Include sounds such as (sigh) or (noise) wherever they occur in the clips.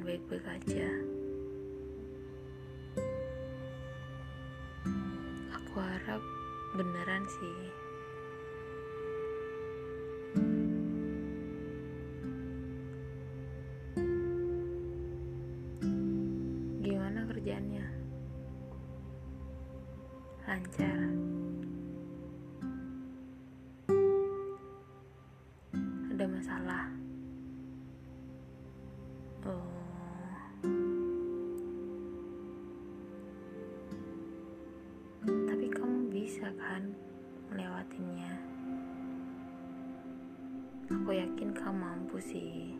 Baik-baik aja. Aku harap beneran sih. Yakin kamu mampu sih.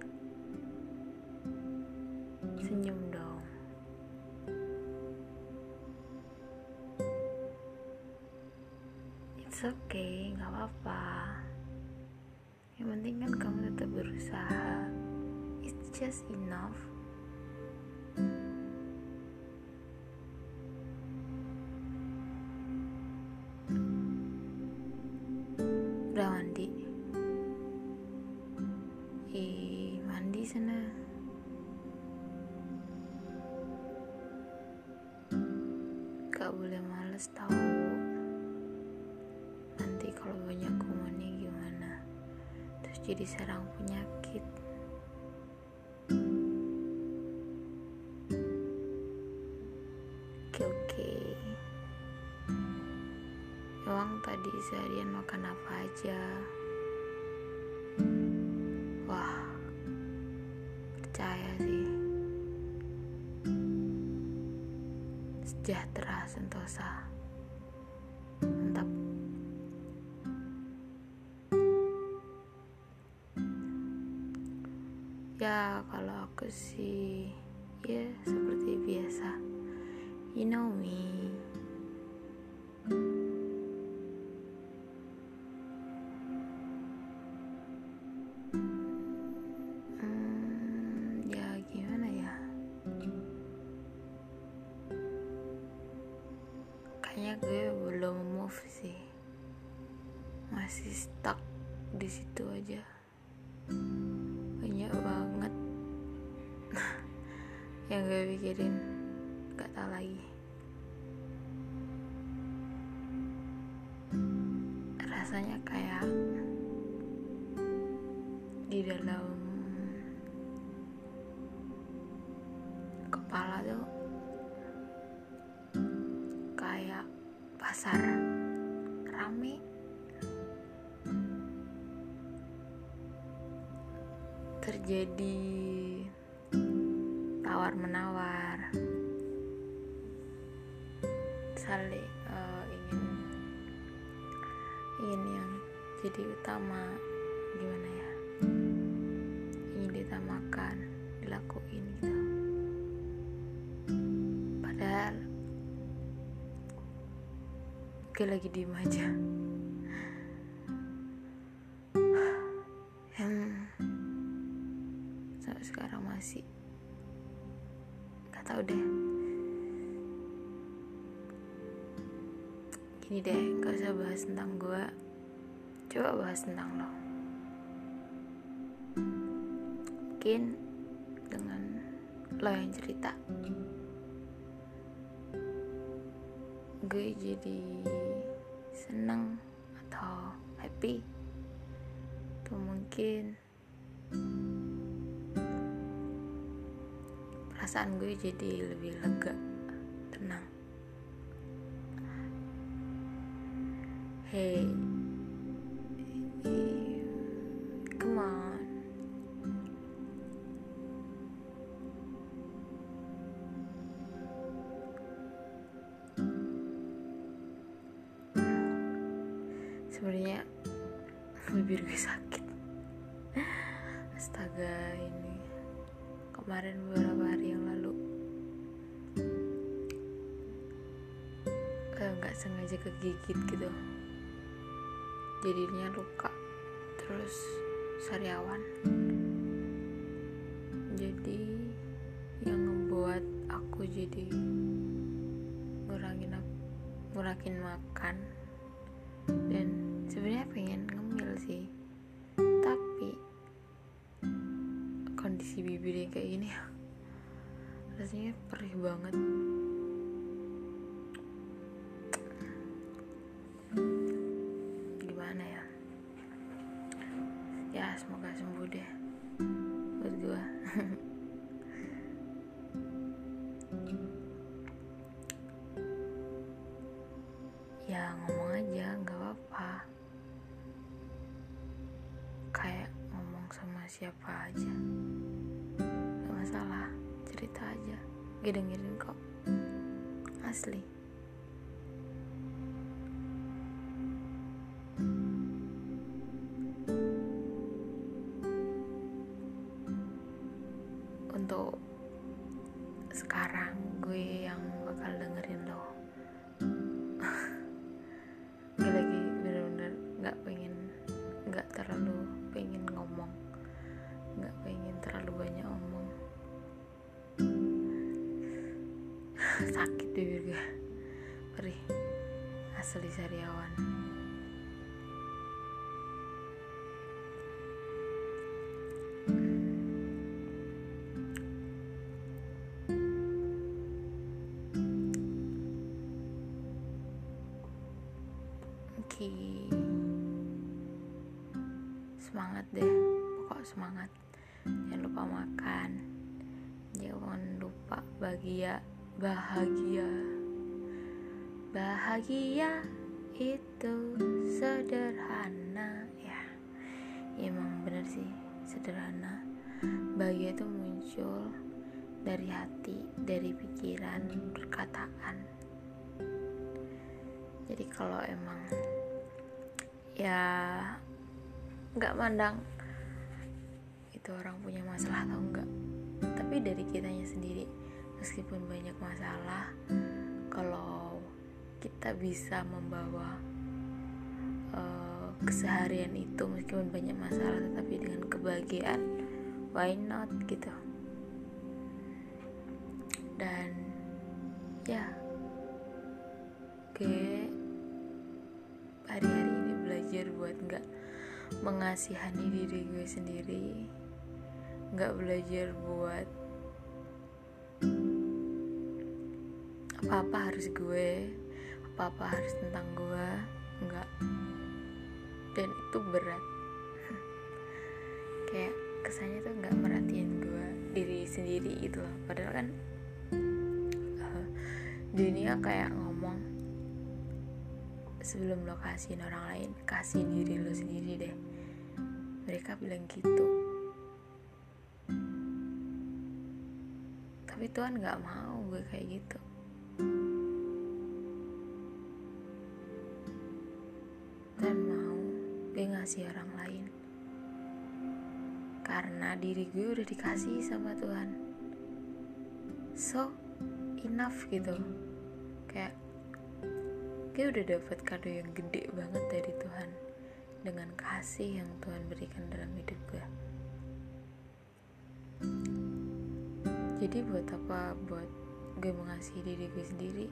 Senyum dong. It's okay, nggak apa-apa. Yang penting kan kamu tetap berusaha. It's just enough. Penyakit. Oke oke. Emang tadi seharian makan apa aja? Wah, percaya sih. Sejahtera sentosa. Stuck di situ aja. Banyak banget (laughs) yang gue pikirin. Gak tau lagi. Rasanya kayak di dalam kepala tuh kayak pasar rame terjadi tawar menawar saling eh, ingin ingin yang jadi utama gimana ya? Ingin ditamakan dilakuin gitu. Padahal gue lagi diem aja sampai sekarang masih. Nggak tahu deh. Gini deh gak usah bahas tentang gue coba bahas tentang lo. Mungkin dengan lo yang cerita gue jadi seneng atau happy. Atau mungkin perasaan gue jadi lebih lega tenang. Hey come on. Sebenarnya bibir gue sakit. Astaga ini kemarin beberapa nggak sengaja kegigit gitu. Jadinya luka terus sariawan. Jadi yang ngebuat aku jadi ngurangin ngurangin makan. Dan sebenarnya pengen ngemil sih tapi kondisi bibirnya kayak gini (laughs) rasanya perih banget cerita aja. Gak dengerin kok. Asli Oke Semangat deh Pokok semangat. Jangan lupa makan. Jangan lupa bahagia Bahagia. Bahagia itu sederhana Ya. Emang bener sih Sederhana. Bahagia itu muncul Dari hati Dari pikiran Perkataan. Jadi kalau emang ya nggak mandang itu orang punya masalah atau enggak tapi dari kitanya sendiri meskipun banyak masalah kalau kita bisa membawa uh, keseharian itu meskipun banyak masalah tetapi dengan kebahagiaan why not gitu. Dan ya gue mengasihani diri gue sendiri nggak belajar buat apa-apa harus gue apa-apa harus tentang gue nggak. Dan itu berat. Kayak kesannya tuh nggak merhatiin gue diri sendiri gitu loh. Padahal kan uh, dunia kayak ngomong sebelum lo kasihin orang lain kasih diri lo sendiri deh mereka bilang gitu. Tapi Tuhan nggak mau gue kayak gitu. Dan mau gue ngasih orang lain. Karena diri gue udah dikasih sama Tuhan. So enough gitu. Kayak gue udah dapat kado yang gede banget dari Tuhan dengan kasih yang Tuhan berikan dalam hidup gue. Jadi buat apa? Buat gue mengasihi diri gue sendiri.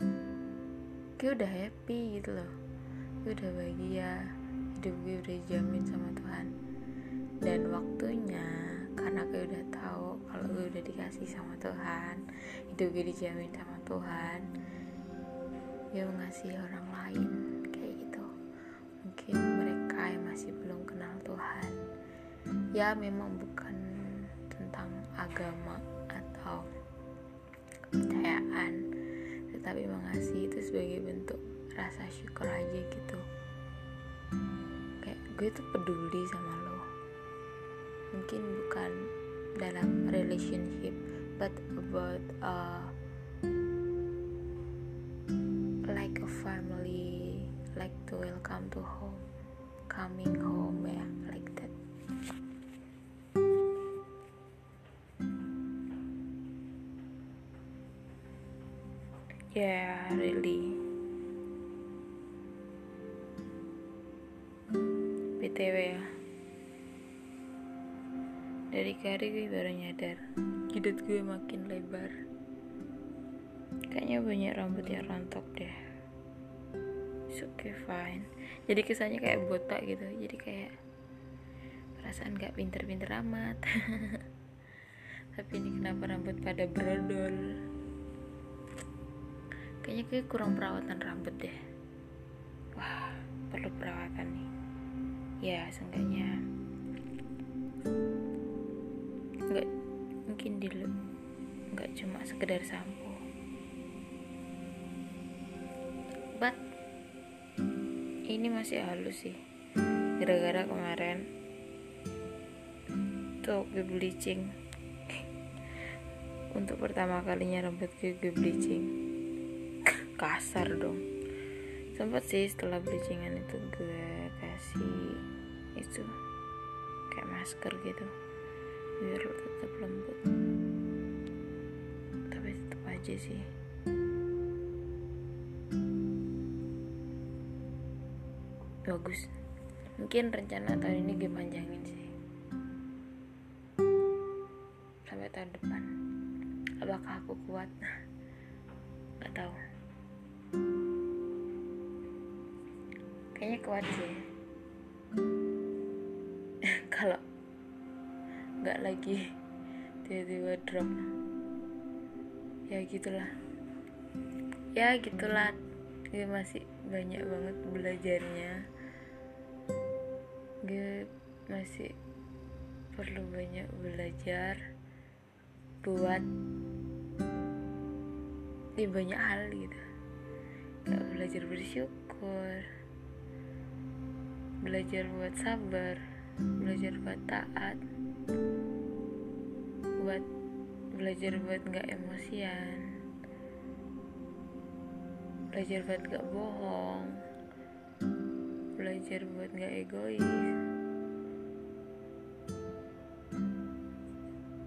Gue udah happy gitu loh. Gue udah bahagia. Hidup gue udah jamin sama Tuhan. Dan waktunya karena gue udah tahu kalau gue udah dikasih sama Tuhan hidup gue dijamin sama Tuhan gue mengasihi orang ya memang bukan tentang agama atau kepercayaan tetapi mengasihi itu sebagai bentuk rasa syukur aja gitu. Kayak gue tuh peduli sama lo. Mungkin bukan dalam relationship but about uh, like a family like to welcome to home coming home ya like yeah really. Btw ya. Dari kari gue baru nyadar. Jidat gue makin lebar. Kayaknya banyak rambut yang rontok deh. It's okay fine. Jadi kesannya kayak botak gitu. Jadi kayak perasaan gak pinter-pinter amat. (laughs) Tapi ini kenapa rambut pada brodol kayaknya kayak kurang perawatan rambut deh. Wah perlu perawatan nih. Ya seenggaknya. Nggak mungkin dulu nggak cuma sekedar sampo. But ini masih halus sih. Gara-gara kemarin tuh gue bleaching. (laughs) Untuk pertama kalinya rambut gue, gue bleaching kasar dong. Sempet sih setelah bleachingan itu gue kasih itu kayak masker gitu biar tetap lembut. Tapi tetap aja sih. Bagus. Mungkin rencana tahun ini gue panjangin sih. Sampai tahun depan. Apakah aku kuat? (laughs) Nggak tahu kayaknya kuat sih. (laughs) Kalau nggak lagi tiba-tiba drop. Ya gitulah. Ya gitulah. Gue masih banyak banget belajarnya. Gue masih perlu banyak belajar buat di banyak hal gitu. Kayak belajar bersyukur belajar buat sabar belajar buat taat buat belajar buat nggak emosian belajar buat gak bohong belajar buat gak egois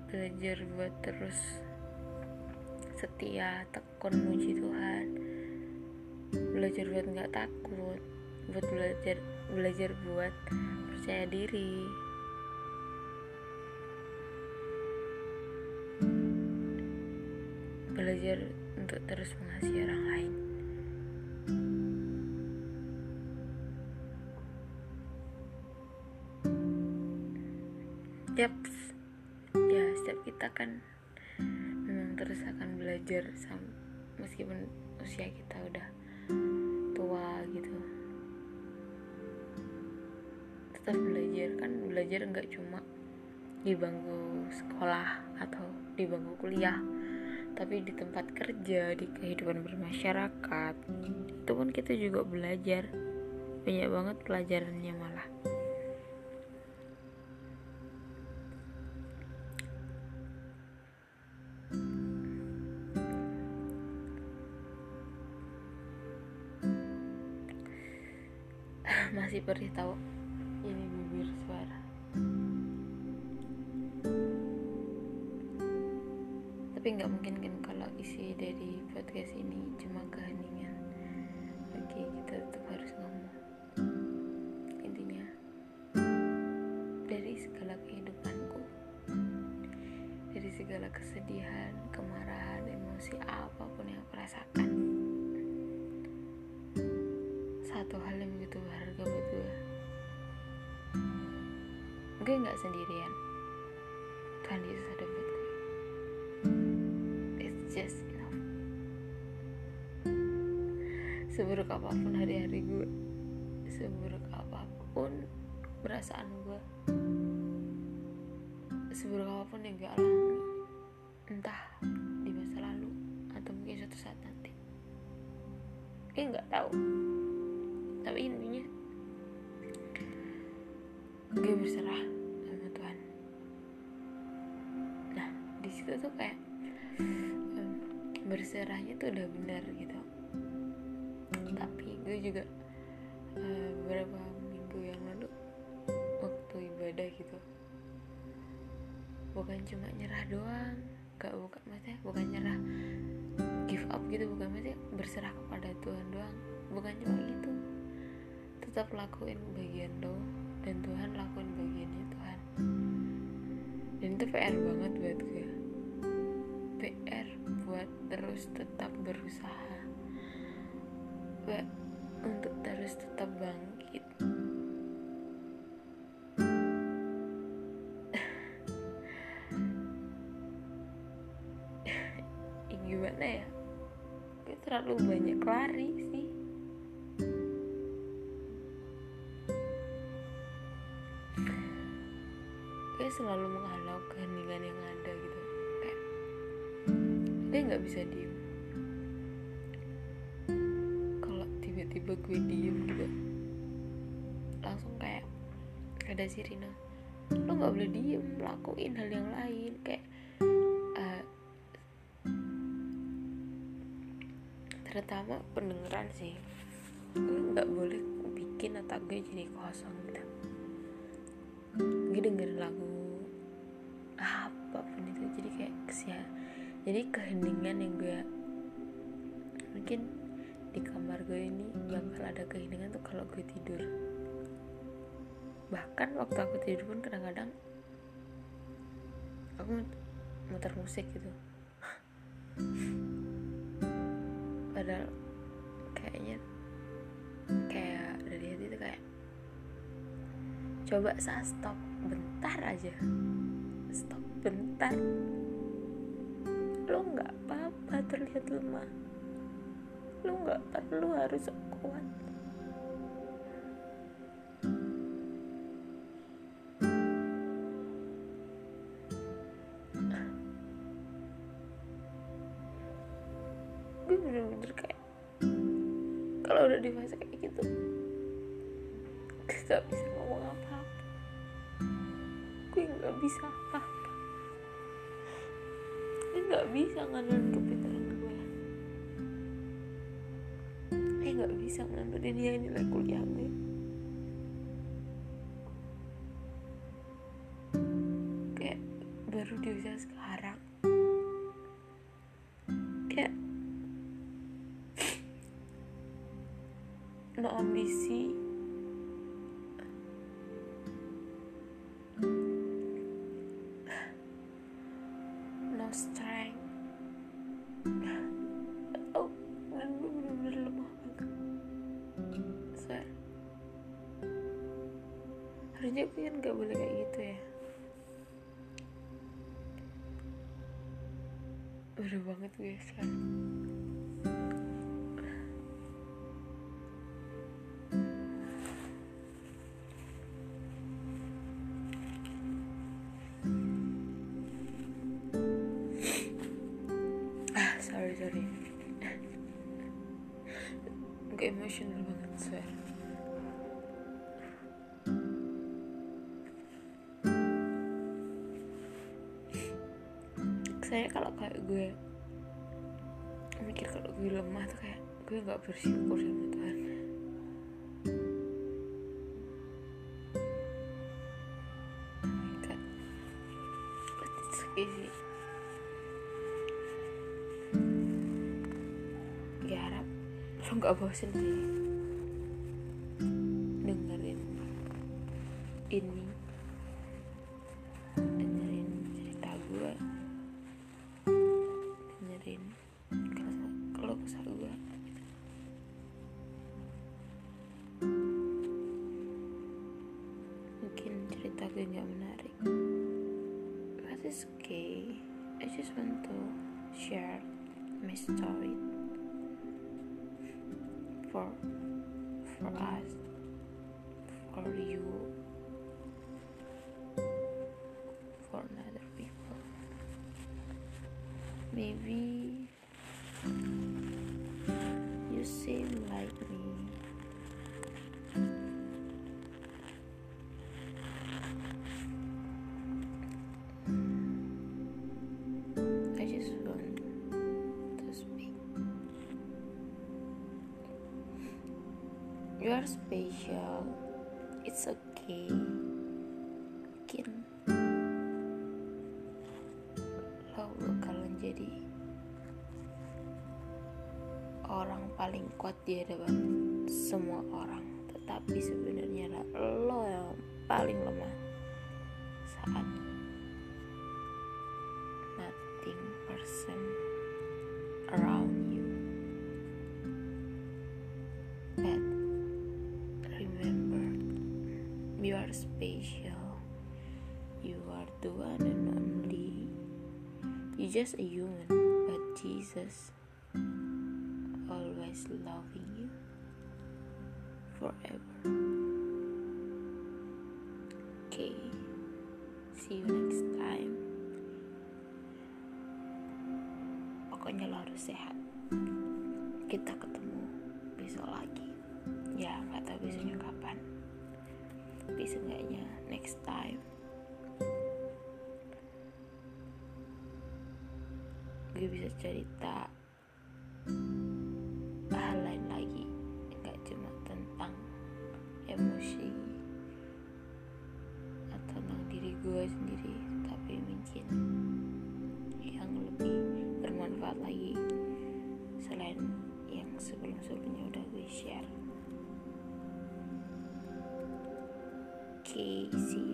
belajar buat terus setia tekun muji Tuhan belajar buat gak takut buat belajar belajar buat percaya diri. Belajar untuk terus mengasihi orang lain. Yap, ya setiap kita kan memang terus akan belajar meskipun usia kita udah tua gitu. Belajar nggak cuma di bangku sekolah atau di bangku kuliah, tapi di tempat kerja, di kehidupan bermasyarakat, itu pun kita juga belajar banyak banget pelajarannya malah. (laughs) masih perih tahu nggak mungkin kan kalau isi dari podcast ini cuma keheningan. Oke kita tetap harus ngomong. Intinya dari segala kehidupanku dari segala kesedihan kemarahan emosi apa pun yang aku rasakan satu hal yang begitu berharga buat gue gue nggak sendirian. Tuhan Yesus ada just enough seburuk apa pun hari-hari gue seburuk apa pun perasaan gue seburuk apa pun yang gue alami entah di masa lalu atau mungkin suatu saat nanti. Gue nggak tahu. Tapi intinya gue berserah sama Tuhan. Nah di situ tuh kayak berserahnya tuh udah benar gitu. Tapi gue juga uh, beberapa minggu yang lalu waktu ibadah gitu bukan cuma nyerah doang gak bukan maksudnya bukan nyerah give up gitu bukan maksudnya berserah kepada Tuhan doang bukan cuma gitu. Tetap lakuin bagian lo dan Tuhan lakuin bagiannya Tuhan. Dan itu PR banget buat gue terus tetap berusaha. Gue untuk terus tetap bangkit. (laughs) Gimana ya? Gue terlalu banyak lari terutama pendengaran sih. Gue nggak boleh bikin otak gue jadi kosong gitu. Gue dengerin lagu apa pun itu jadi kayak kesia jadi keheningan yang gue mungkin di kamar gue ini bakal ada keheningan tuh kalau gue tidur. Bahkan waktu aku tidur pun kadang-kadang aku muter musik gitu padahal kayaknya kayak dari hati itu kayak coba saya stop bentar aja. Stop bentar. Lo nggak apa-apa terlihat lemah. Lo nggak perlu harus kuat udah di fase kayak gitu. Gak bisa ngomong apa-apa. Gue gak bisa apa-apa. Gue gak bisa ngandelin kepintaran gue. Gue gak bisa ngandelin dia nilai kuliah gue no ambisi no strength oh bener-bener lemah banget. Swear. Harusnya gue kan gak boleh kayak gitu ya. Udah banget gue sekarang sorry. Sorry gue emosional banget swear. Saya kalau kayak gue mikir kalau gue lemah tuh kayak gue nggak bersyukur sama nggak bosen sih. Dengerin ini maybe you seem like me I just want to speak. You are special. It's okay. kuat di hadapan semua orang. Tetapi sebenarnya lo yang paling lemah. Saat nothing person around you. But remember you are special. You are the one and only. You just a human but Jesus always loving you forever. Okay, see you next time. Pokoknya lo harus sehat. Kita ketemu besok lagi. Ya, nggak tahu besoknya kapan. Tapi seenggaknya next time. Gue bisa cerita share okay see you